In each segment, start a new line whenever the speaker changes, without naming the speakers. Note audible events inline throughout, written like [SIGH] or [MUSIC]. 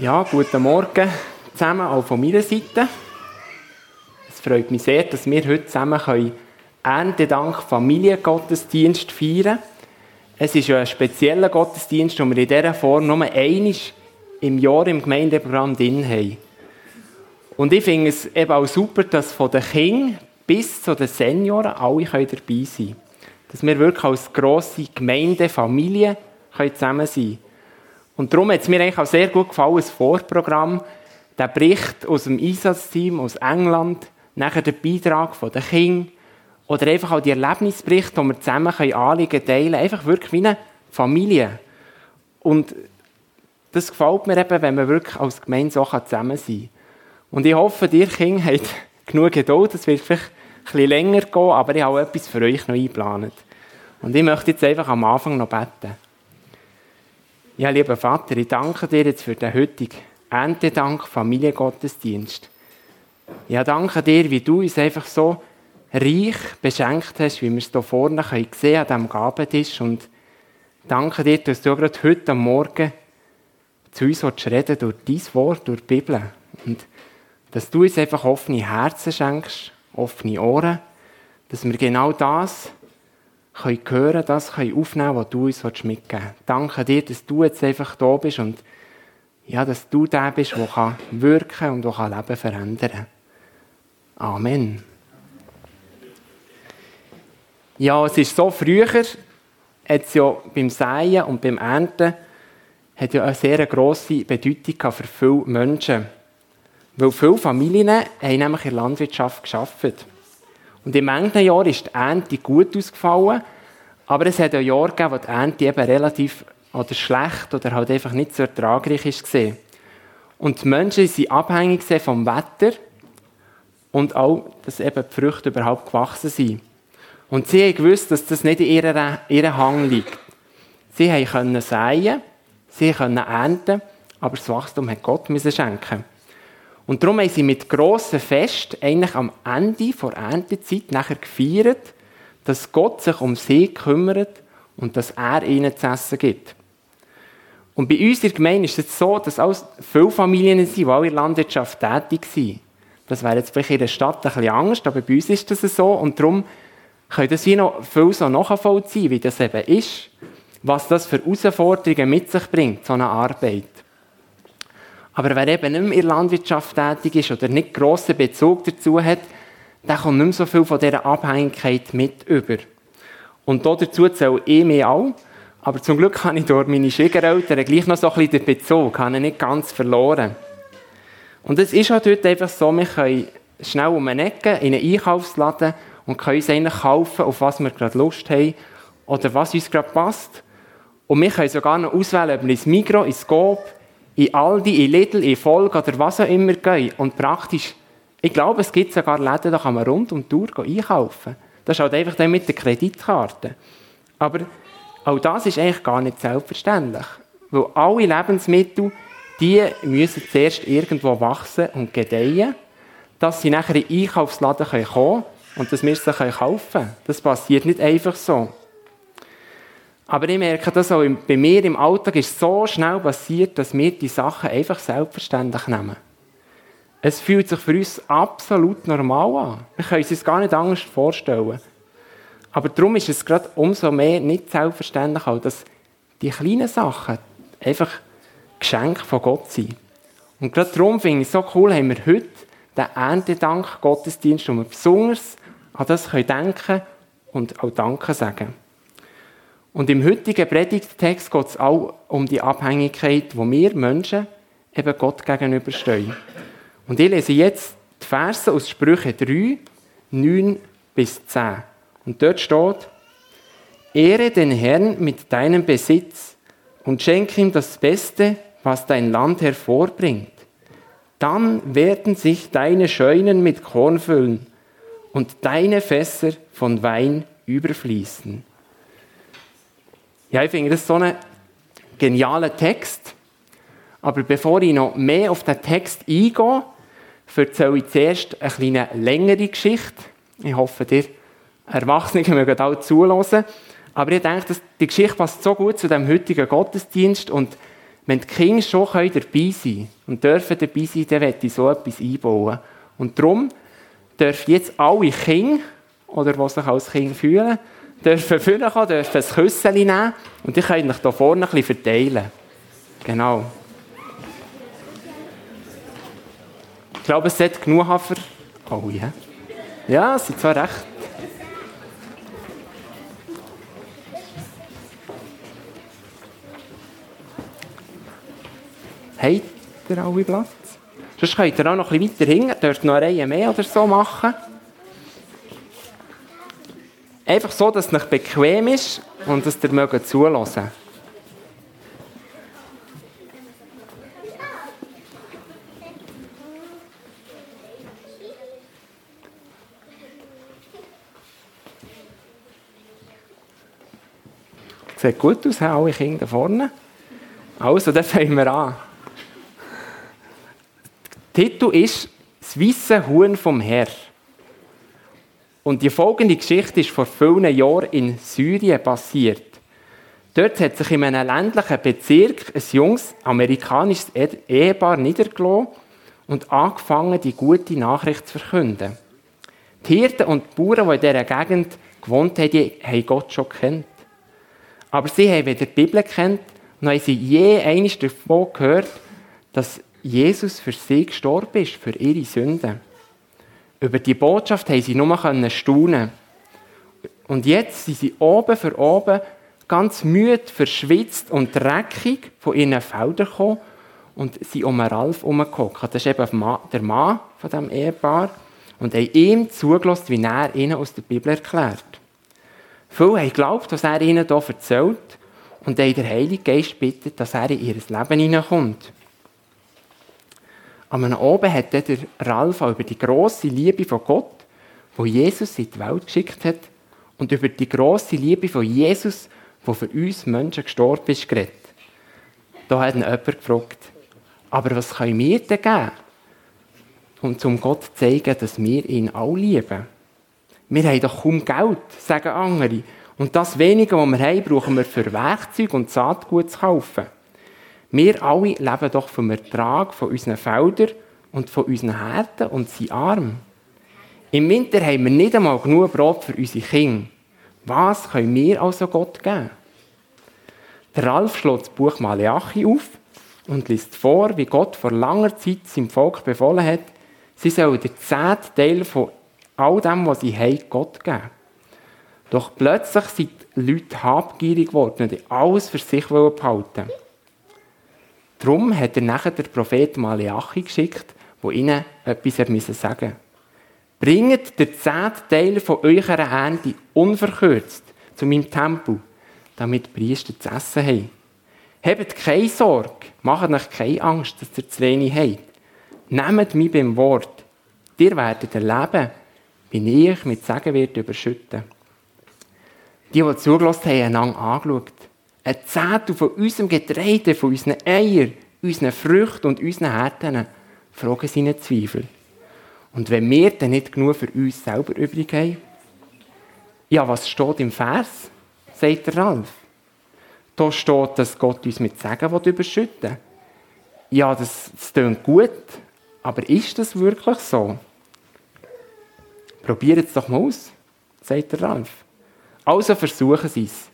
Ja, guten Morgen zusammen, auch von meiner Seite. Es freut mich sehr, dass wir heute zusammen können Erntedank Familiengottesdienst feiern Es ist ja ein spezieller Gottesdienst, den wir in dieser Form nur einmal im Jahr im Gemeindeprogramm drin haben. Und ich finde es eben auch super, dass von den Kindern bis zu den Senioren alle dabei sein können. Dass wir wirklich als grosse Gemeinde, Familie zusammen sein können. Und darum hat es mir eigentlich auch sehr gut gefallen, das Vorprogramm, der Bericht aus dem Einsatzteam aus England, nachher der Beitrag von den Kindern oder einfach auch die Erlebnisberichte, die wir zusammen Anliegen teilen können. Einfach wirklich wie eine Familie. Und das gefällt mir eben, wenn wir wirklich als Gemeinde so zusammen sein kann. Und ich hoffe, ihr Kinder [LAUGHS] habt genug Geduld. Es wird vielleicht ein bisschen länger gehen, aber ich habe etwas für euch noch eingeplant. Und ich möchte jetzt einfach am Anfang noch beten. Ja, lieber Vater, ich danke dir jetzt für den heutigen Erntedank Familiengottesdienst. Ja, danke dir, wie du uns einfach so reich beschenkt hast, wie wir es hier vorne sehen können an diesem Gabentisch. Und danke dir, dass du gerade heute am Morgen zu uns reden durch dein Wort, durch die Bibel. Und dass du uns einfach offene Herzen schenkst, offene Ohren, dass wir genau das können hören, das können aufnehmen, was du uns mitgeben willst. Danke dir, dass du jetzt einfach da bist und ja, dass du der bist, der kann wirken und der kann Leben verändern Amen. Ja, es ist so, früher hat es ja beim Säen und beim Ernten hat ja eine sehr grosse Bedeutung für viele Menschen. Weil viele Familien haben nämlich in der Landwirtschaft gearbeitet. Und im manchen Jahr ist die Ernte gut ausgefallen, aber es hat auch Jahre gegeben, wo die Ernte eben relativ oder schlecht oder halt einfach nicht so ertragreich ist Und die Menschen sind abhängig vom Wetter und auch, dass eben die Früchte überhaupt gewachsen sind. Und sie haben gewusst, dass das nicht in ihrem, ihrem Hang liegt. Sie können säen, sie können ernten, aber das Wachstum hat Gott schenken. Und darum haben sie mit grossen Fest eigentlich am Ende der Erntezeit nachher gefeiert, dass Gott sich um sie kümmert und dass er ihnen zu essen gibt. Und bei uns in der Gemeinde ist es so, dass auch viele Familien sind, die auch in der Landwirtschaft tätig sind. Das wäre jetzt vielleicht in der Stadt ein bisschen Angst, aber bei uns ist das so und darum können das wie noch viel so nachvollziehen, wie das eben ist, was das für Herausforderungen mit sich bringt, so eine Arbeit. Aber wer eben nicht mehr in der Landwirtschaft tätig ist oder nicht grossen Bezug dazu hat, der kommt nicht mehr so viel von dieser Abhängigkeit mit über. Und dazu zähle ich mich auch. Aber zum Glück habe ich durch meine Schwiegereltern gleich noch so ein bisschen den Bezug, habe ich nicht ganz verloren. Und es ist auch dort einfach so, wir können schnell um eine Ecke in einen Einkaufsladen und können uns eigentlich kaufen, auf was wir gerade Lust haben oder was uns gerade passt. Und wir können sogar noch auswählen, ob wir ins Migros, ins Coop, in Aldi, in Lidl, in Volk oder was auch immer gehen. Und praktisch, ich glaube, es gibt sogar Läden, da kann man rund um die Tour einkaufen. Das ist halt einfach dann mit der Kreditkarte. Aber auch das ist eigentlich gar nicht selbstverständlich. Weil alle Lebensmittel, die müssen zuerst irgendwo wachsen und gedeihen, dass sie nachher in den Einkaufsladen kommen können und dass wir sie kaufen können. Das passiert nicht einfach so. Aber ich merke das auch bei mir im Alltag ist so schnell passiert, dass wir die Sachen einfach selbstverständlich nehmen. Es fühlt sich für uns absolut normal an. Wir können es uns gar nicht anders vorstellen. Aber darum ist es gerade umso mehr nicht selbstverständlich, dass die kleinen Sachen einfach Geschenke von Gott sind. Und gerade darum finde ich es so cool, haben wir heute den Erntedank Gottesdienst, wo wir besonders an das denken und auch Danke sagen. Und im heutigen Predigttext geht es auch um die Abhängigkeit, wo wir Menschen eben Gott gegenüberstehen. Und ich lese jetzt die Verse aus Sprüche 3, 9 bis 10. Und dort steht, Ehre den Herrn mit deinem Besitz und schenke ihm das Beste, was dein Land hervorbringt. Dann werden sich deine Scheunen mit Korn füllen und deine Fässer von Wein überfließen. Ja, ich finde das so ein genialer Text. Aber bevor ich noch mehr auf den Text eingehe, erzähle ich zuerst eine kleine längere Geschichte. Ich hoffe, ihr Erwachsene [LAUGHS] mögen auch zuhören. Aber ich denke, die Geschichte passt so gut zu dem heutigen Gottesdienst und wenn die Kinder schon dabei sein können und dürfen dabei sein, dann möchte ich so etwas einbauen. Und darum dürfen jetzt alle Kinder, oder die sich als Kind fühlen, dürfen vorkommen, dürfen ein Küsschen nehmen und die können euch hier vorne ein bisschen verteilen. Genau. Ich glaube, es hat genug Hafer. Oh ja. Ja, es sind zwar recht. Habt ihr alle Platz? Sonst könnt ihr auch noch ein bisschen weiter hinten, dürft noch eine Reihe mehr oder so machen. Einfach so, dass es nicht bequem ist und dass ihr mögt zulassen. Sieht gut aus, alle Kinder da vorne. Also, dann fangen wir an. Der Titel ist Das weiße Huhn vom Herr. Und die folgende Geschichte ist vor vielen Jahren in Syrien passiert. Dort hat sich in einem ländlichen Bezirk ein junges amerikanisches Ehepaar niedergelassen und angefangen, die gute Nachricht zu verkünden. Die Hirten und die Bauern, die in dieser Gegend gewohnt haben, die haben Gott schon kennt. Aber sie haben weder die Bibel kennt, noch haben sie je eines davon gehört, dass Jesus für sie gestorben ist, für ihre Sünden. Über die Botschaft haben sie nur staunen Und jetzt sind sie oben für oben ganz müde, verschwitzt und dreckig von ihren Feldern gekommen und sind um Ralf herumgehockt. Das ist eben der Mann von diesem Ehepaar und haben ihm zugelassen, wie er ihnen aus der Bibel erklärt. Viele haben geglaubt, was er ihnen hier erzählt und haben der Heilige Geist bittet, dass er in ihr Leben hineinkommt. Am oben hat der Ralf auch über die große Liebe von Gott, wo Jesus in die Welt geschickt hat, und über die große Liebe von Jesus, wo für uns Menschen gestorben ist, geredet. Da hat ihn jemand gefragt, aber was können wir denn geben, um zum Gott zu zeigen, dass wir ihn auch lieben? Wir haben doch kaum Geld, sagen andere. Und das Wenige, was wir haben, brauchen wir für Werkzeug und Saatgut zu kaufen. Wir alle leben doch vom Ertrag von unseren Feldern und von unseren Härten und sind arm. Im Winter haben wir nicht einmal genug Brot für unsere Kinder. Was können wir also Gott geben? Der Ralf schlägt das Buch Maleachi auf und liest vor, wie Gott vor langer Zeit seinem Volk befohlen hat, sie sollen den zehnten Teil von all dem, was sie haben, Gott geben. Doch plötzlich sind die Leute habgierig geworden und alles für sich behalten. Darum hat er nachher der Prophet Maleachi geschickt, wo ihnen etwas sagen musste. Bringt den zehnten Teil von eurer Ernte unverkürzt zu meinem Tempel, damit die Priester zu essen haben. Habt keine Sorge, macht euch keine Angst, dass ihr zu wenig habt. Nehmt mich beim Wort. Ihr werdet erleben, wie ich mit Segen werde überschütten. Die, die zugelassen haben, haben einander angeschaut. Ein Zehntel von unserem Getreide, von unseren Eiern, unseren Früchten und unseren Härten, fragen sie in Zweifel. Und wenn wir dann nicht genug für uns selber übrig haben, ja, was steht im Vers? sagt der Ralf. Da steht, dass Gott uns mit Segen überschütten will. Ja, das, das klingt gut, aber ist das wirklich so? Probiert es doch mal aus, sagt der Ralf. Also versuchen Sie es.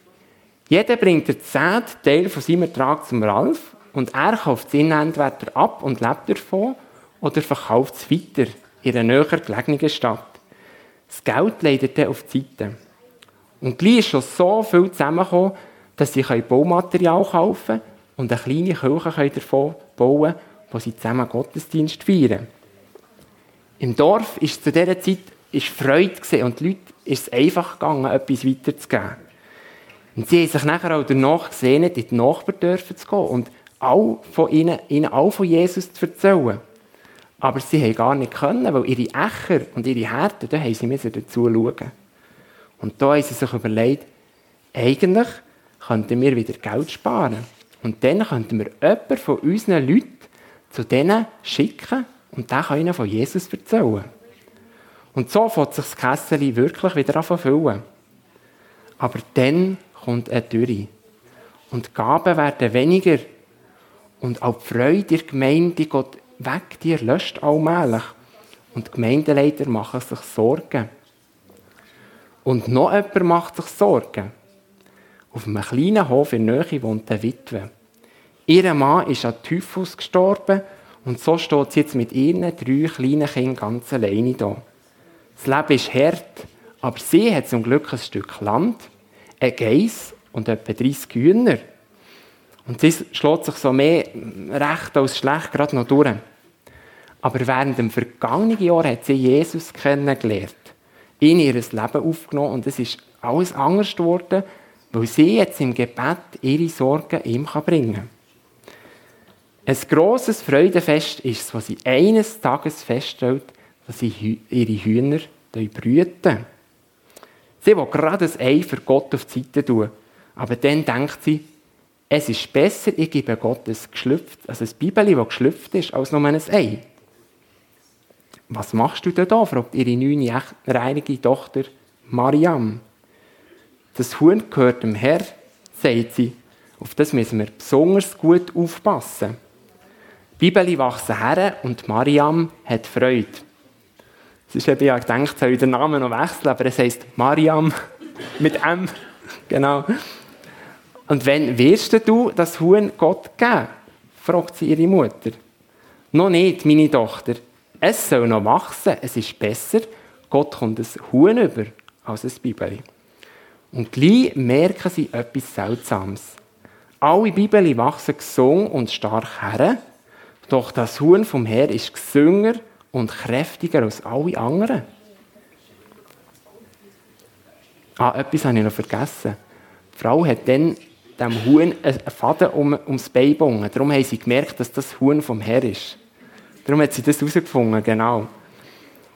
Jeder bringt den zehnten Teil von seinem Ertrag zum Ralf und er kauft es entweder ab und lebt davon oder verkauft es weiter in einer näher gelegenen Stadt. Das Geld leidet dann auf die Seite. Und gleich ist schon so viel zusammengekommen, dass sie Baumaterial kaufen können und eine kleine Kirche davon bauen wo sie zusammen Gottesdienst feiern. Im Dorf ist zu dieser Zeit ist Freude und die Leute ist es einfach gegangen, etwas weiterzugeben. Und sie haben sich nachher auch danach gesehnt, in die Nachbardörfer zu gehen und all von ihnen, ihnen auch von Jesus zu erzählen. Aber sie haben gar nicht können, weil ihre Ächer und ihre Härten, da haben sie müssen dazu schauen. Und da haben sie sich überlegt, eigentlich könnten wir wieder Geld sparen. Und dann könnten wir jemanden von unseren Leuten zu denen schicken und der kann ihnen von Jesus erzählen. Und so fängt sich das Kessel wirklich wieder an füllen. Aber dann kommt eine Dürre. Und die Gaben werden weniger. Und auch die Freude der Gemeinde geht weg, die löscht allmählich. Und die Gemeindeleiter machen sich Sorgen. Und noch jemand macht sich Sorgen. Auf einem kleinen Hof in Nähe wohnt eine Witwe. Ihr Mann ist an Typhus gestorben und so steht sie jetzt mit ihren drei kleinen Kindern ganz alleine da. Das Leben ist hart, aber sie hat zum Glück ein Stück Land, ein Geiss und etwa 30 Hühner. Und sie schlägt sich so mehr recht als schlecht gerade noch durch. Aber während dem vergangenen Jahr hat sie Jesus kennengelernt, in ihr Leben aufgenommen und es ist alles anders geworden, weil sie jetzt im Gebet ihre Sorgen ihm bringen kann. Ein grosses Freudenfest ist es, was sie eines Tages feststellt, dass sie ihre Hühner brüten. Sie will gerade ein Ei für Gott auf die Seite tun. Aber dann denkt sie, es ist besser, ich gebe Gott ein geschlüpft, also ein Bibeli, das geschlüpft ist, als nur ein Ei. Was machst du denn da? fragt ihre neunjährige Tochter Mariam. Das Huhn gehört dem Herr, sagt sie. Auf das müssen wir besonders gut aufpassen. Die Bibeli wachsen her und Mariam hat Freude. Es ist eben ja gedacht, soll ich den Namen noch wechseln, aber es heisst Mariam [LAUGHS] mit M. Genau. Und wenn wirst du das Huhn Gott geben? fragt sie ihre Mutter. Noch nicht, meine Tochter. Es soll noch wachsen. Es ist besser, Gott kommt ein Huhn über als ein Bibeli. Und gleich merken sie etwas Seltsames. Alle Bibeli wachsen gesund und stark her, doch das Huhn vom Herr ist gesünger und kräftiger als alle anderen. Ah, etwas habe ich noch vergessen. Die Frau hat dann dem Huhn einen Faden um, ums Bein gebunden. Darum haben sie gemerkt, dass das Huhn vom Herr ist. Darum hat sie das herausgefunden, genau.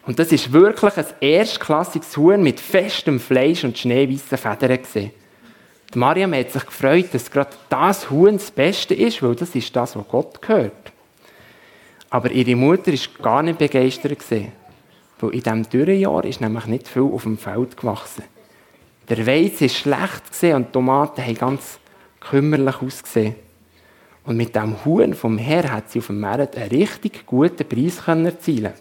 Und das ist wirklich ein erstklassiges Huhn mit festem Fleisch und schneeweißen Federn. Die Mariam hat sich gefreut, dass gerade das Huhn das Beste ist, weil das ist das, was Gott gehört. Aber ihre Mutter war gar nicht begeistert. Weil in diesem Dürrejahr ist nämlich nicht viel auf dem Feld gewachsen. Der Weizen war schlecht und die Tomaten haben ganz kümmerlich ausgesehen. Und mit dem Huhn vom Herr hat sie auf dem Markt einen richtig guten Preis erzielen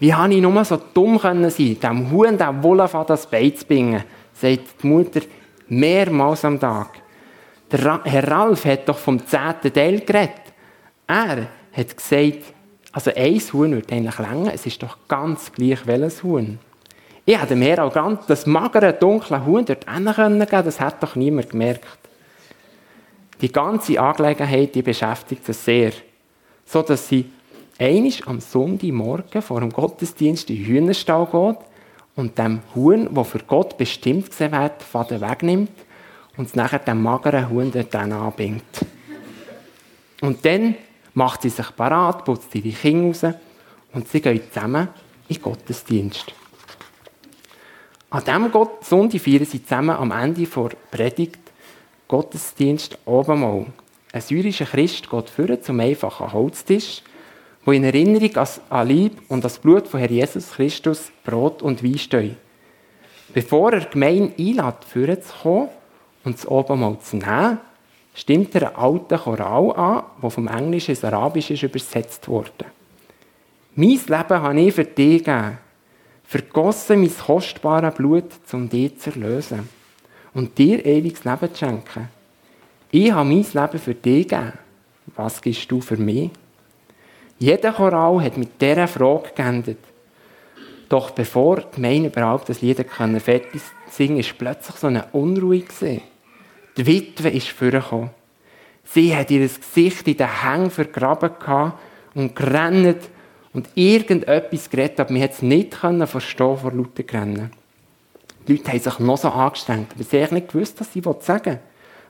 Wie habe ich nur so dumm sein dem Huhn den an das Bein zu bringen, sagt die Mutter mehrmals am Tag. Der Herr Ralf hat doch vom zehnten Teil geredet. Er hat gesagt, also ein Huhn würde eigentlich länger, es ist doch ganz gleich welches Huhn. Ich hätte mir auch ganz das magere, dunkle Huhn dort können, das hat doch niemand gemerkt. Die ganze Angelegenheit die beschäftigt sie sehr, so dass sie einisch am Sonntagmorgen vor dem Gottesdienst in den Hühnerstall geht und dem Huhn, wo für Gott bestimmt gesehen wird, Faden wegnimmt und es nachher dem mageren Huhn dort anbindet. Und dann macht sie sich parat, putzt ihre Kinder raus und sie gehen zusammen in Gottesdienst. An diesem Sonntag feiern sie zusammen am Ende der Predigt Gottesdienst obenmal. Ein syrischer Christ geht vor zum einfachen Holztisch, wo in Erinnerung an Lieb und das Blut von Herr Jesus Christus Brot und Wein stehen. Bevor er gemein einlädt, vorne zu kommen und das Obenmal zu nehmen, stimmt er einen alten Choral an, der vom Englischen ins Arabische übersetzt wurde. Mein Leben habe ich für dich gegeben, vergossen mein kostbares Blut, um dich zu erlösen und dir ewiges Leben zu schenken. Ich habe mein Leben für dich gegeben. Was gibst du für mich? Jeder Choral hat mit dieser Frage geendet. Doch bevor die Gemeinde überhaupt das Lied fertig singen ist plötzlich so eine Unruhe gesehen. Die Witwe ist vorgekommen. Sie hat ihr Gesicht in den Hängen vergraben und gerannt und irgendetwas geredet, aber man hat es nicht verstehen vor lauter Rennen. Die Leute haben sich noch so angestrengt, aber sie haben nicht gewusst, was sie sagen wollen.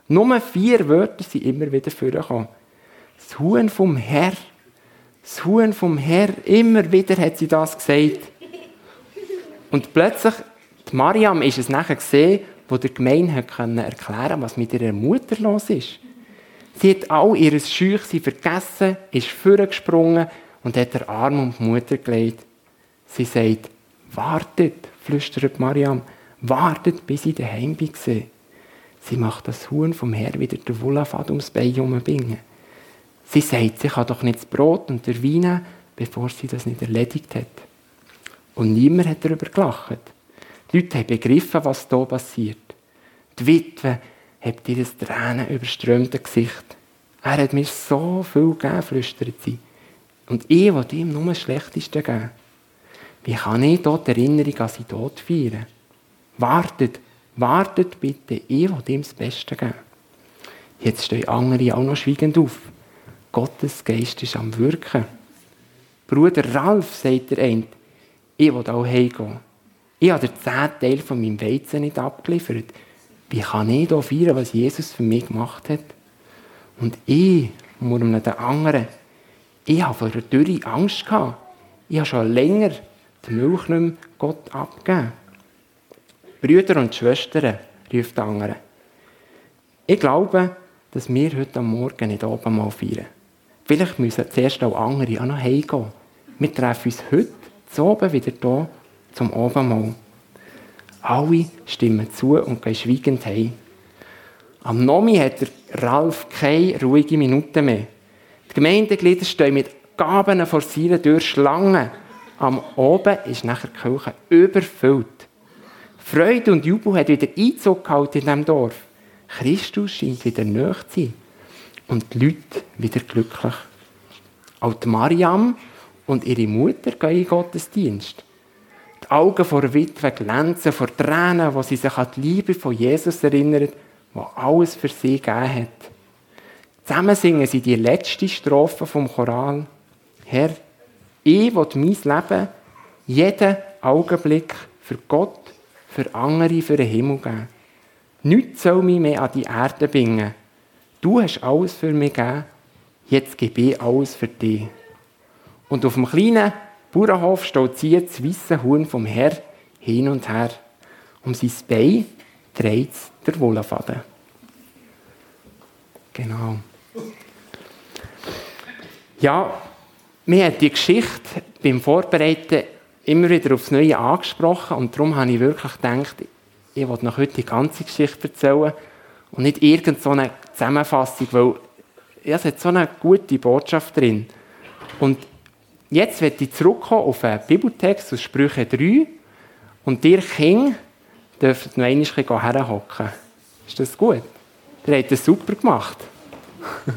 Nur vier Wörter sind immer wieder vorgekommen. Das Huhn vom Herr. Das Huhn vom Herr. Immer wieder hat sie das gesagt. Und plötzlich, die Mariam ist es nachher gesehen, wo der Gemeinde erklären konnte, was mit ihrer Mutter los ist. Sie hat all ihr Scheuchsein vergessen, ist vorgesprungen und hat den Arm um die Mutter gelegt. Sie sagt, wartet, flüstert Mariam, wartet, bis ich daheim bin. Sie macht das Huhn vom Herr wieder der Wollafad ums Bein herumbringen. Sie sagt, sie kann doch nicht das Brot und der Wein bevor sie das nicht erledigt hat. Und niemand hat darüber gelacht. Die Leute haben begriffen, was hier passiert. Die Witwe hat ihr Tränen überströmte Gesicht. Er hat mir so viel gegeben, flüstert sie. Und ich will ihm nur das Schlechteste geben. Wie kann ich dort Erinnerung an seinen Tod feiern? Wartet, wartet bitte, ich will ihm das Beste geben. Jetzt stehen andere auch noch schweigend auf. Gottes Geist ist am Wirken. Bruder Ralf, sagt der eine, ich will auch heimgehen. Ich habe den zehnten Teil von meinem Weizen nicht abgeliefert. Wie kann ich hier feiern, was Jesus für mich gemacht hat? Und ich, murmeln den anderen, ich habe vor der Dürre Angst gehabt. Ich habe schon länger die Milch nicht mehr Gott abgegeben. Brüder und Schwestern, ruft der andere. Ich glaube, dass wir heute Morgen nicht oben mal feiern. Vielleicht müssen zuerst auch andere auch noch heimgehen. Wir treffen uns heute zu oben wieder hier zum Abendmahl. Alle stimmen zu und gehen schweigend heim. Am Nomi hat Ralf keine ruhige Minute mehr. Die Gemeindeglieder stehen mit Gaben vor seiner Tür Schlangen. Am Oben ist nachher die Kirche überfüllt. Freude und Jubel hat wieder Einzug gehalten in diesem Dorf. Christus scheint wieder nahe zu sein. Und die Leute wieder glücklich. Auch die Mariam und ihre Mutter gehen in Gottesdienst. Die Augen vor Witwe glänzen vor Tränen, wo sie sich an die Liebe von Jesus erinnert, wo alles für sie gegeben hat. Zusammen singen sie die letzte Strophe vom Choral. Herr, ich will mein Leben jeden Augenblick für Gott, für andere, für den Himmel geben. Nichts soll mich mehr an die Erde bringen. Du hast alles für mich gegeben, jetzt gebe ich alles für dich. Und auf dem kleinen Bauernhof stolziert das weiße Huhn vom Herr hin und her. Um sein Bein dreht der Wollfaden. Genau. Ja, mir hat die Geschichte beim Vorbereiten immer wieder aufs Neue angesprochen und darum habe ich wirklich gedacht, ich wollte noch heute die ganze Geschichte erzählen und nicht irgendeine Zusammenfassung, weil ja, es hat so eine gute Botschaft drin. Und jetzt werde ich zurückkommen auf einen Bibeltext aus Sprüche 3 und ihr Kinder dürft noch einmal herhocken. Ist das gut? Ihr habt das super gemacht. [LAUGHS]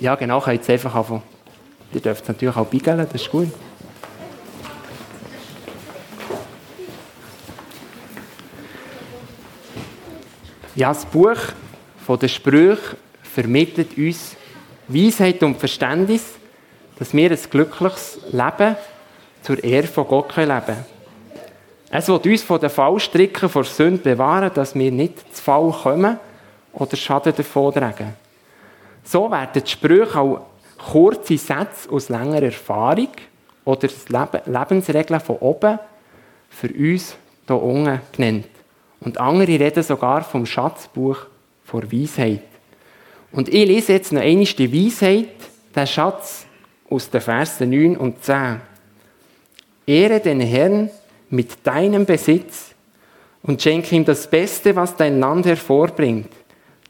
ja, genau, könnt jetzt einfach anfangen. Ihr dürft natürlich auch beigeln, das ist gut. Ja, das Buch von den Sprüchen vermittelt uns Weisheit und Verständnis, dass wir ein glückliches Leben zur Ehre von Gott leben können. Es wird uns von den Fallstricken vor Sünde bewahren, dass wir nicht zu Fall kommen oder Schaden davon tragen. So werden die Sprüche auch kurze Sätze aus längerer Erfahrung oder Lebensregeln von oben für uns hier unten genannt. Und andere reden sogar vom Schatzbuch vor Weisheit. Und ich lese jetzt noch einmal die Weisheit, den Schatz aus den Versen 9 und 10. Ehre den Herrn mit deinem Besitz und schenke ihm das Beste, was dein Land hervorbringt.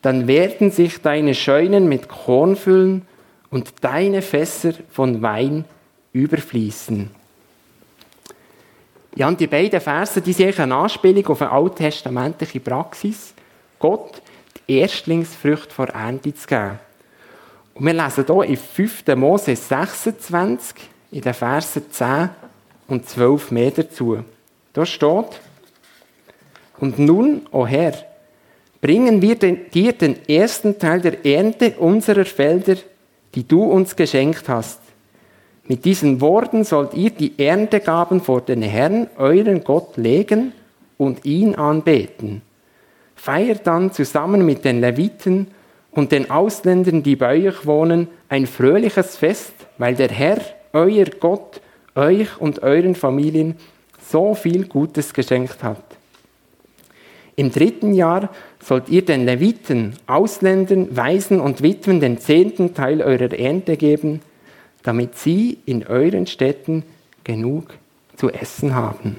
Dann werden sich deine Scheunen mit Korn füllen und deine Fässer von Wein überfließen. Ja, und die beiden Verse, die sind eine Anspielung auf eine alttestamentliche Praxis, Gott die Erstlingsfrüchte vor Ernte zu geben. Und wir lesen hier in 5. Mose 26, in den Versen 10 und 12 mehr dazu. Da steht, und nun, o oh Herr, bringen wir dir den ersten Teil der Ernte unserer Felder, die du uns geschenkt hast. Mit diesen Worten sollt ihr die Erntegaben vor den Herrn, euren Gott, legen und ihn anbeten. Feiert dann zusammen mit den Leviten und den Ausländern, die bei euch wohnen, ein fröhliches Fest, weil der Herr, euer Gott, euch und euren Familien so viel Gutes geschenkt hat. Im dritten Jahr sollt ihr den Leviten, Ausländern, Waisen und Witwen den zehnten Teil eurer Ernte geben, damit sie in euren Städten genug zu essen haben.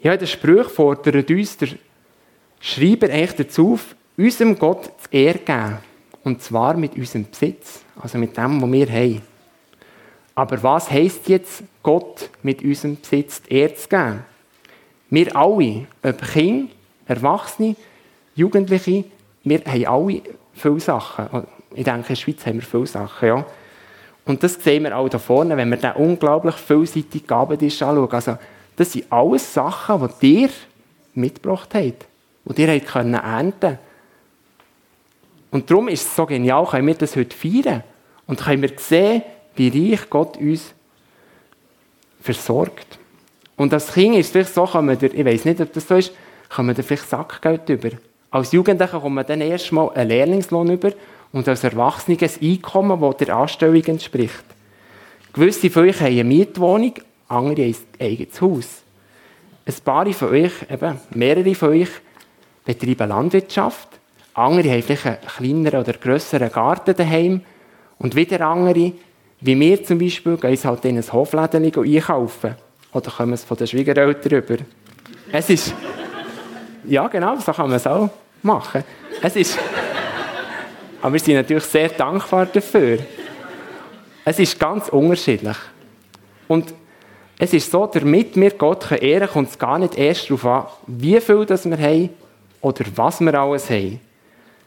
Ja, der Spruch fordert uns der Schreiber echt dazu auf, unserem Gott zu Ehre geben. Und zwar mit unserem Besitz, also mit dem, was wir haben. Aber was heisst jetzt, Gott mit unserem Besitz die Ehre zu geben? Wir alle, ob Kinder, Erwachsene, Jugendliche, wir haben alle viele Sachen. Ich denke, in der Schweiz haben wir viele Sachen, ja. Und das sehen wir auch da vorne, wenn wir den unglaublich vielseitigen Gabentisch anschauen. Also, das sind alles Sachen, die ihr mitgebracht habt, die ihr habt ernten konnten. Und darum ist es so genial, können wir das heute feiern. Und können wir sehen, wie reich Gott uns versorgt. Und als Kind ist es vielleicht so, kann man, ich weiß nicht, ob das so ist, kann man da vielleicht Sackgeld über. Als Jugendlicher kommt man dann erst mal einen Lehrlingslohn über und als Erwachsener ein Einkommen, das der Anstellung entspricht. Gewisse von euch haben eine Mietwohnung, andere haben ein eigenes Haus. Ein paar von euch, eben mehrere von euch, betreiben Landwirtschaft. Andere haben vielleicht einen kleineren oder grösseren Garten daheim. Und wieder andere, wie wir zum Beispiel, gehen uns halt in ein Hofläden einkaufen. Oder kommen es von den Schwiegereltern rüber. Es ist... [LAUGHS] Ja, genau, so kann man es auch machen. Es ist... [LAUGHS] Aber wir sind natürlich sehr dankbar dafür. Es ist ganz unterschiedlich. Und es ist so, damit wir Gott ehren können, kommt es gar nicht erst darauf an, wie viel das wir haben oder was wir alles haben.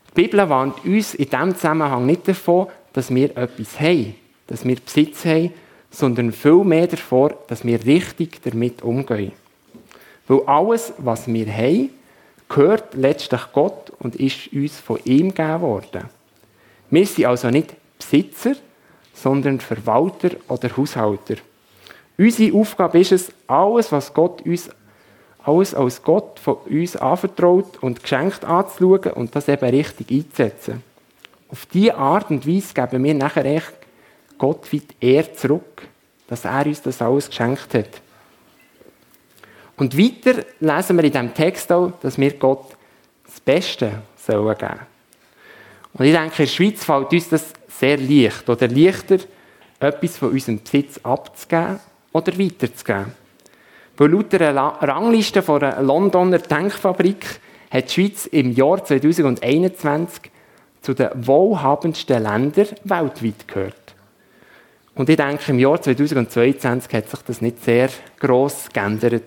Die Bibel warnt uns in diesem Zusammenhang nicht davon, dass wir etwas haben, dass wir Besitz haben, sondern vielmehr davor, dass wir richtig damit umgehen. Weil alles, was wir haben, gehört letztlich Gott und ist uns von ihm gegeben worden. Wir sind also nicht Besitzer, sondern Verwalter oder Haushalter. Unsere Aufgabe ist es, alles, was Gott uns, alles als Gott von uns anvertraut und geschenkt anzuschauen und das eben richtig einzusetzen. Auf diese Art und Weise geben wir nachher echt Gott weit eher zurück, dass er uns das alles geschenkt hat. Und weiter lesen wir in diesem Text auch, dass wir Gott das Beste sollen geben. Und ich denke, in der Schweiz fällt uns das sehr leicht oder leichter, etwas von unserem Besitz abzugeben oder weiterzugeben. Weil laut einer Rangliste von einer Londoner Denkfabrik hat die Schweiz im Jahr 2021 zu den wohlhabendsten Ländern weltweit gehört. Und ich denke, im Jahr 2022 hat sich das nicht sehr gross geändert.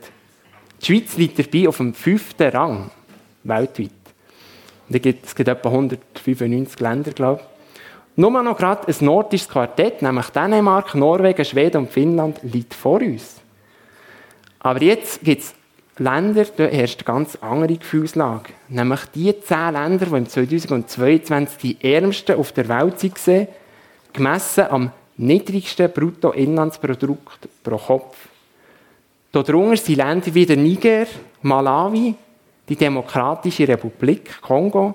Die Schweiz liegt dabei auf dem fünften Rang weltweit. Und es gibt etwa 195 Länder, glaube ich. Nur noch gerade ein nordisches Quartett, nämlich Dänemark, Norwegen, Schweden und Finnland, liegt vor uns. Aber jetzt gibt es Länder, da herrscht eine ganz andere Gefühlslage. Nämlich die zehn Länder, die im 2022 die ärmsten auf der Welt waren, gemessen am niedrigsten Bruttoinlandsprodukt pro Kopf. Darunter sind Länder wie der Niger, Malawi, die Demokratische Republik Kongo,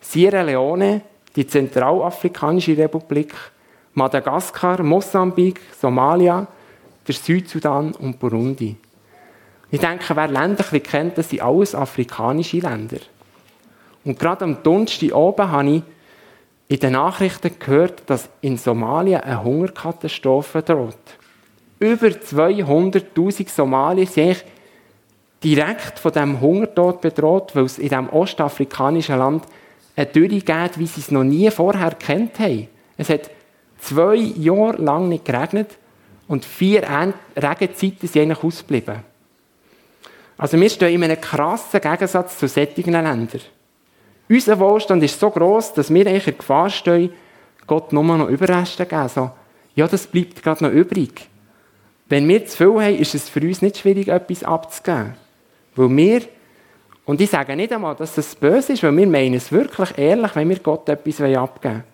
Sierra Leone, die Zentralafrikanische Republik, Madagaskar, Mosambik, Somalia, der Südsudan und Burundi. Ich denke, wer Länder kennt, das sind alles afrikanische Länder. Und gerade am Donnerstag oben habe ich in den Nachrichten gehört, dass in Somalia eine Hungerkatastrophe droht. Über 200.000 Somalier sind direkt von dem Hungertod bedroht, weil es in diesem ostafrikanischen Land eine Dürre gibt, wie sie es noch nie vorher kennt haben. Es hat zwei Jahre lang nicht geregnet und vier Regenzeiten sind eigentlich ausgeblieben. Also wir stehen in einem krassen Gegensatz zu solchen Ländern. Unser Wohlstand ist so groß, dass wir eigentlich in Gefahr stehen, Gott nur noch Überreste zu geben. So, ja, das bleibt gerade noch übrig. Wenn wir zu viel haben, ist es für uns nicht schwierig, etwas abzugeben. Weil wir, und ich sage nicht einmal, dass das böse ist, weil wir meinen es wirklich ehrlich, wenn wir Gott etwas abgeben wollen.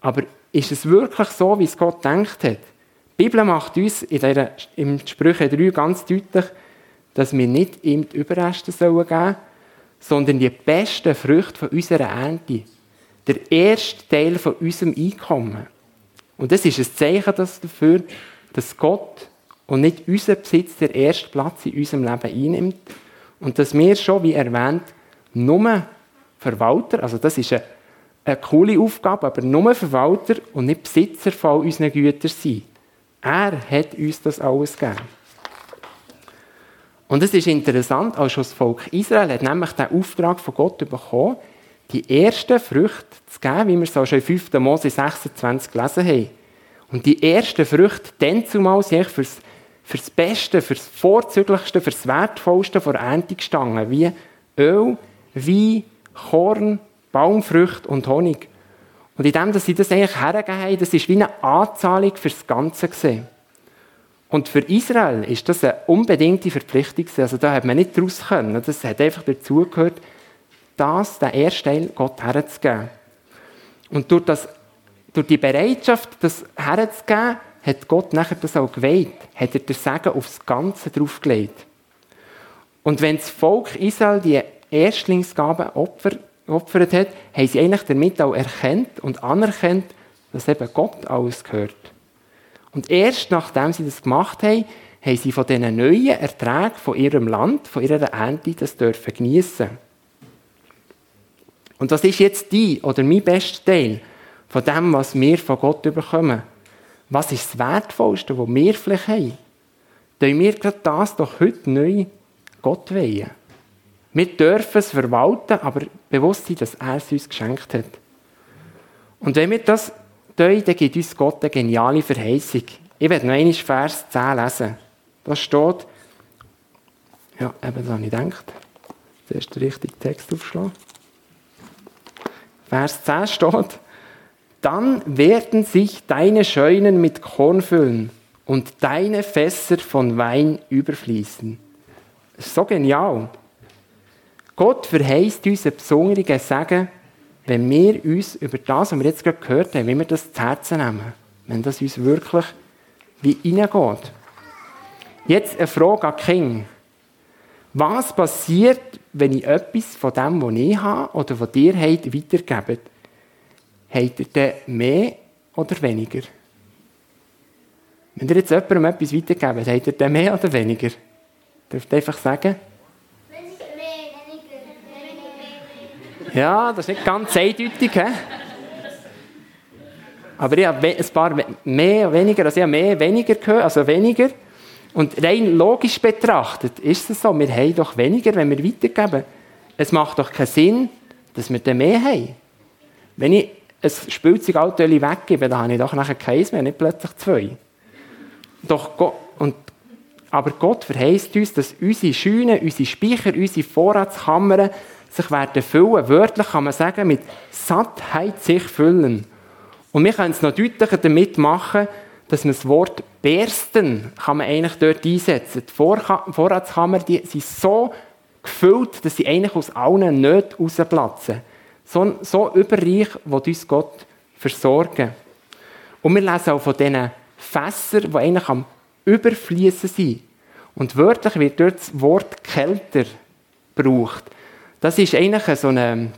Aber ist es wirklich so, wie es Gott denkt hat? Die Bibel macht uns in der, im Sprüche 3 ganz deutlich, dass wir nicht ihm die Überreste sollen geben sondern die besten Früchte von unserer Ernte. Der erste Teil von unserem Einkommen. Und das ist ein Zeichen dafür, dass Gott und nicht unser Besitz der erste Platz in unserem Leben einnimmt, und dass wir schon, wie erwähnt, nur Verwalter, also das ist eine, eine coole Aufgabe, aber nur Verwalter und nicht Besitzer von unseren Gütern sind. Er hat uns das alles gegeben. Und es ist interessant, als das Volk Israel hat nämlich den Auftrag von Gott bekommen, die ersten Früchte zu geben, wie wir es auch schon in 5. Mose 26 gelesen haben. Und die ersten Früchte dann zumal sind fürs, fürs Beste, fürs Vorzüglichste, fürs Wertvollste vor Ernte gestanden, wie Öl, Wein, Korn, Baumfrüchte und Honig. Und in dem, dass sie das eigentlich hergegeben haben, das ist wie eine Anzahlung fürs Ganze gesehen. Und für Israel ist das eine unbedingte Verpflichtung. Also da hat man nicht daraus können. Das hat einfach dazugehört, das, den ersten Teil Gott herzugeben. Und durch, das, durch die Bereitschaft, das herzugeben, hat Gott nachher das auch geweiht. Hat er das Segen aufs Ganze draufgelegt. Und wenn das Volk Israel die Erstlingsgaben opfer, opfert hat, haben sie eigentlich damit auch erkannt und anerkannt, dass eben Gott alles gehört. Und erst nachdem sie das gemacht haben, haben sie von diesen neuen Erträgen von ihrem Land, von ihrer Ernte, das dürfen geniessen. Und was ist jetzt die oder mein bester Teil von dem, was wir von Gott bekommen? Was ist das Wertvollste, was wir vielleicht haben? Dann wir gerade das doch heute neu Gott weihen. Wir dürfen es verwalten, aber bewusst sein, dass er es uns geschenkt hat. Und wenn wir das tun, dann gibt uns Gott eine geniale Verheißung. Ich werde noch einmal Vers 10 lesen. Da steht, ja, eben da habe ich gedacht, zuerst den richtigen Text aufschlagen. Vers 10 steht, dann werden sich deine Scheunen mit Korn füllen und deine Fässer von Wein überfließen. So genial. Gott verheißt uns ein besonderes Segen, wenn wir uns über das, was wir jetzt gerade gehört haben, wenn wir das zu Herzen nehmen. Wenn das uns wirklich wie reingeht. Jetzt eine Frage an King. Was passiert, wenn ich etwas von dem, was ich habe oder was ihr habt, weitergebe? Habt ihr denn mehr oder weniger? Wenn ihr jetzt jemandem etwas weitergebt, habt ihr denn mehr oder weniger? Dürft ihr einfach sagen? Ja, das ist nicht ganz eindeutig. He? Aber ich habe ein paar mehr, weniger, also ich habe mehr, weniger gehört, also weniger. Und rein logisch betrachtet ist es so, wir haben doch weniger, wenn wir weitergeben. Es macht doch keinen Sinn, dass wir dann mehr haben. Wenn ich ein Spielzeugauto weggebe, dann habe ich doch nachher keins mehr, nicht plötzlich zwei. Doch Gott, und, aber Gott verheißt uns, dass unsere Scheunen, unsere Speicher, unsere Vorratskammern sich werden füllen. Wörtlich kann man sagen, mit Sattheit sich füllen. Und wir können es noch deutlicher damit machen, dass man das Wort bersten kann man eigentlich dort einsetzen. Die Vorratskammer, die sind so gefüllt, dass sie eigentlich aus allen Nöten rausplatzen. So, so überreich will uns Gott versorgen. Und wir lesen auch von diesen Fässern, die eigentlich am Überfließen sind. Und wörtlich wird dort das Wort kälter gebraucht. Das ist eigentlich so eine,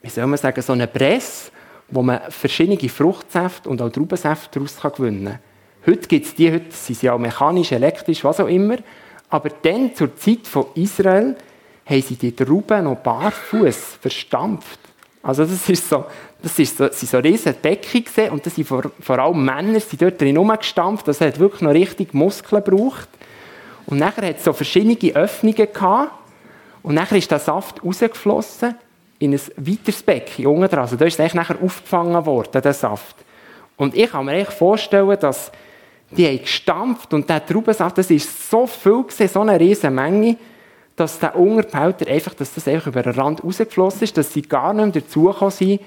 wie soll man sagen, so eine Presse, wo man verschiedene Fruchtsäfte und auch Traubensäfte daraus gewinnen kann. Heute gibt es die, heute sind sie auch mechanisch, elektrisch, was auch immer. Aber dann, zur Zeit von Israel, haben sie die Trauben noch barfuß verstampft. Also das ist so, das ist so, sind so riesige Becken gesehen und das sind vor, vor allem Männer, die dort drin rumgestampft. Das hat wirklich noch richtig Muskeln gebraucht. Und nachher hat es so verschiedene Öffnungen gehabt und nachher ist der Saft rausgeflossen in ein weiteres Becken unten dran. Also da ist es nachher aufgefangen worden, der Saft. Und ich kann mir echt vorstellen, dass die haben gestampft und der Traubensaft, das ist so viel gewesen, so eine riesige Menge, dass der Unterbehälter einfach, dass das einfach über den Rand rausgeflossen ist, dass sie gar nicht mehr dazugekommen sind,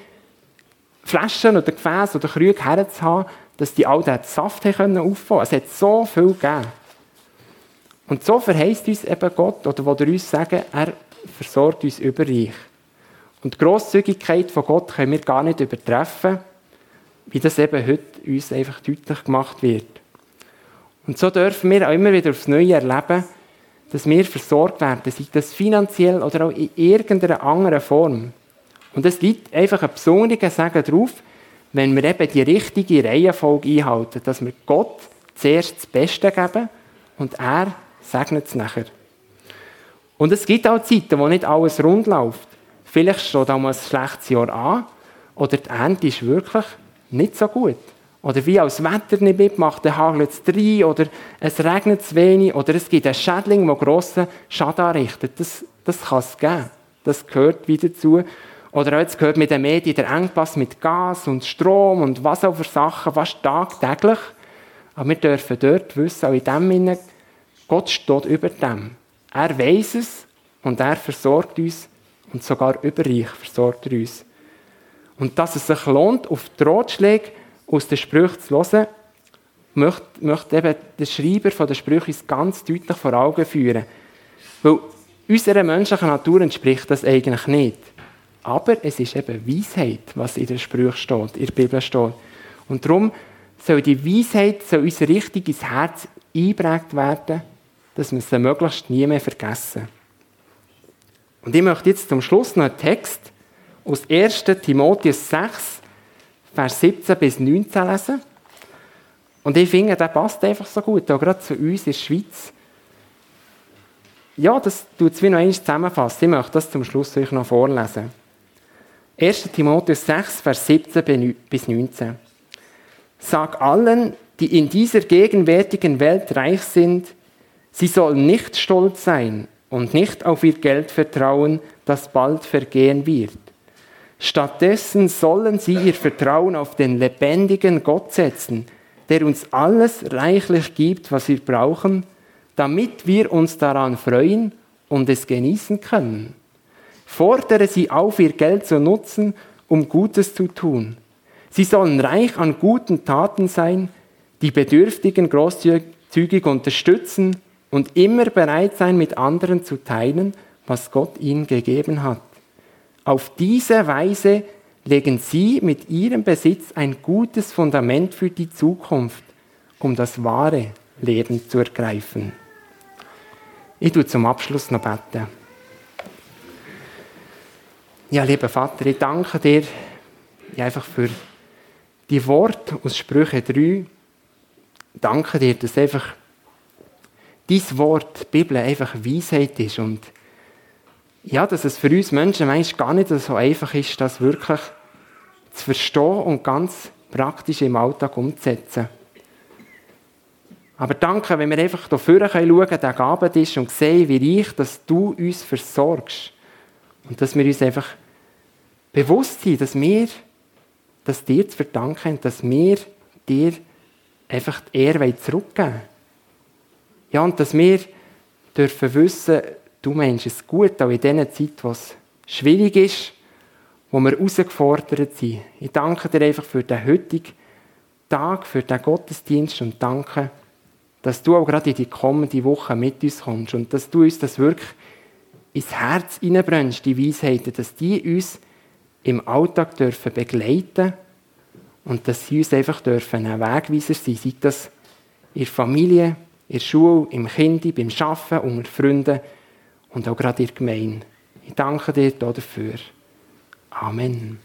Flaschen oder Gefäße oder Krüge herzuhaben, dass die all diesen Saft haben auffangen Es hat so viel gegeben. Und so verheißt uns eben Gott, oder wo er uns sagen, er versorgt uns überreich. Und die Grosszügigkeit von Gott können wir gar nicht übertreffen, wie das eben heute uns einfach deutlich gemacht wird. Und so dürfen wir auch immer wieder aufs Neue erleben, dass wir versorgt werden, sei das finanziell oder auch in irgendeiner anderen Form. Und es liegt einfach ein besonderer Segen drauf, wenn wir eben die richtige Reihenfolge einhalten, dass wir Gott zuerst das Beste geben und er segnet es nachher. Und es gibt auch Zeiten, wo nicht alles rund läuft. Vielleicht steht auch mal ein schlechtes Jahr an oder die Ernte ist wirklich nicht so gut. Oder wie als Wetter nicht mitmacht, dann hagelt es rein oder es regnet zu wenig oder es gibt einen Schädling, der grossen Schaden anrichtet. Das, das kann es geben. Das gehört wieder dazu. Oder jetzt gehört mit den Medien der Engpass mit Gas und Strom und was auch für Sachen, fast tagtäglich. Aber wir dürfen dort wissen, auch in dem Sinne, Gott steht über dem. Er weiß es und er versorgt uns und sogar überreich versorgt er uns. Und dass es sich lohnt, auf die Ratschläge aus den Sprüchen zu hören, möchte, möchte eben der Schreiber von den Sprüchen ganz deutlich vor Augen führen. Weil unserer menschlichen Natur entspricht das eigentlich nicht. Aber es ist eben Weisheit, was in den Sprüchen steht, in der Bibel steht. Und darum soll die Weisheit soll uns richtig ins Herz eingeprägt werden, dass wir sie möglichst nie mehr vergessen. Und ich möchte jetzt zum Schluss noch einen Text aus 1. Timotheus 6, Vers 17 bis 19 lesen. Und ich finde, der passt einfach so gut, auch gerade zu uns in der Schweiz. Ja, das tut es wie noch einmal zusammenfassen. Ich möchte das zum Schluss euch noch vorlesen. 1. Timotheus 6, Vers 17 bis 19. Sag allen, die in dieser gegenwärtigen Welt reich sind, sie sollen nicht stolz sein und nicht auf ihr Geld vertrauen, das bald vergehen wird. Stattdessen sollen sie ihr Vertrauen auf den lebendigen Gott setzen, der uns alles reichlich gibt, was wir brauchen, damit wir uns daran freuen und es genießen können. Fordere sie auf, ihr Geld zu nutzen, um Gutes zu tun. Sie sollen reich an guten Taten sein, die Bedürftigen großzügig unterstützen und immer bereit sein, mit anderen zu teilen, was Gott ihnen gegeben hat. Auf diese Weise legen Sie mit Ihrem Besitz ein gutes Fundament für die Zukunft, um das wahre Leben zu ergreifen. Ich tue zum Abschluss noch beten. Ja, lieber Vater, ich danke dir einfach für die Worte aus Sprüche 3. Ich danke dir, dass einfach dein Wort, die Bibel, einfach Weisheit ist und ja, dass es für uns Menschen manchmal gar nicht so einfach ist, das wirklich zu verstehen und ganz praktisch im Alltag umzusetzen. Aber danke, wenn wir einfach hier vorne schauen können, der Abend ist und sehen, wie reich, dass du uns versorgst. Und dass wir uns einfach bewusst sind, dass wir dass dir zu verdanken haben, dass wir dir einfach die Ehre zurückgeben Ja, und dass wir dürfen wissen, du meinst es gut, auch in dieser Zeit, wo es schwierig ist, wo wir herausgefordert sind. Ich danke dir einfach für den heutigen Tag, für den Gottesdienst und danke, dass du auch gerade in die kommende Woche mit uns kommst und dass du uns das wirklich ins Herz hineinbrennst, die Weisheiten, dass die uns im Alltag dürfen begleiten und dass sie uns einfach dürfen ein Wegweiser sein, sei das in der Familie, in der Schule, im Kind, beim Arbeiten, unter Freunden, und auch gerade der Gemeinde. Ich danke dir dafür. Amen.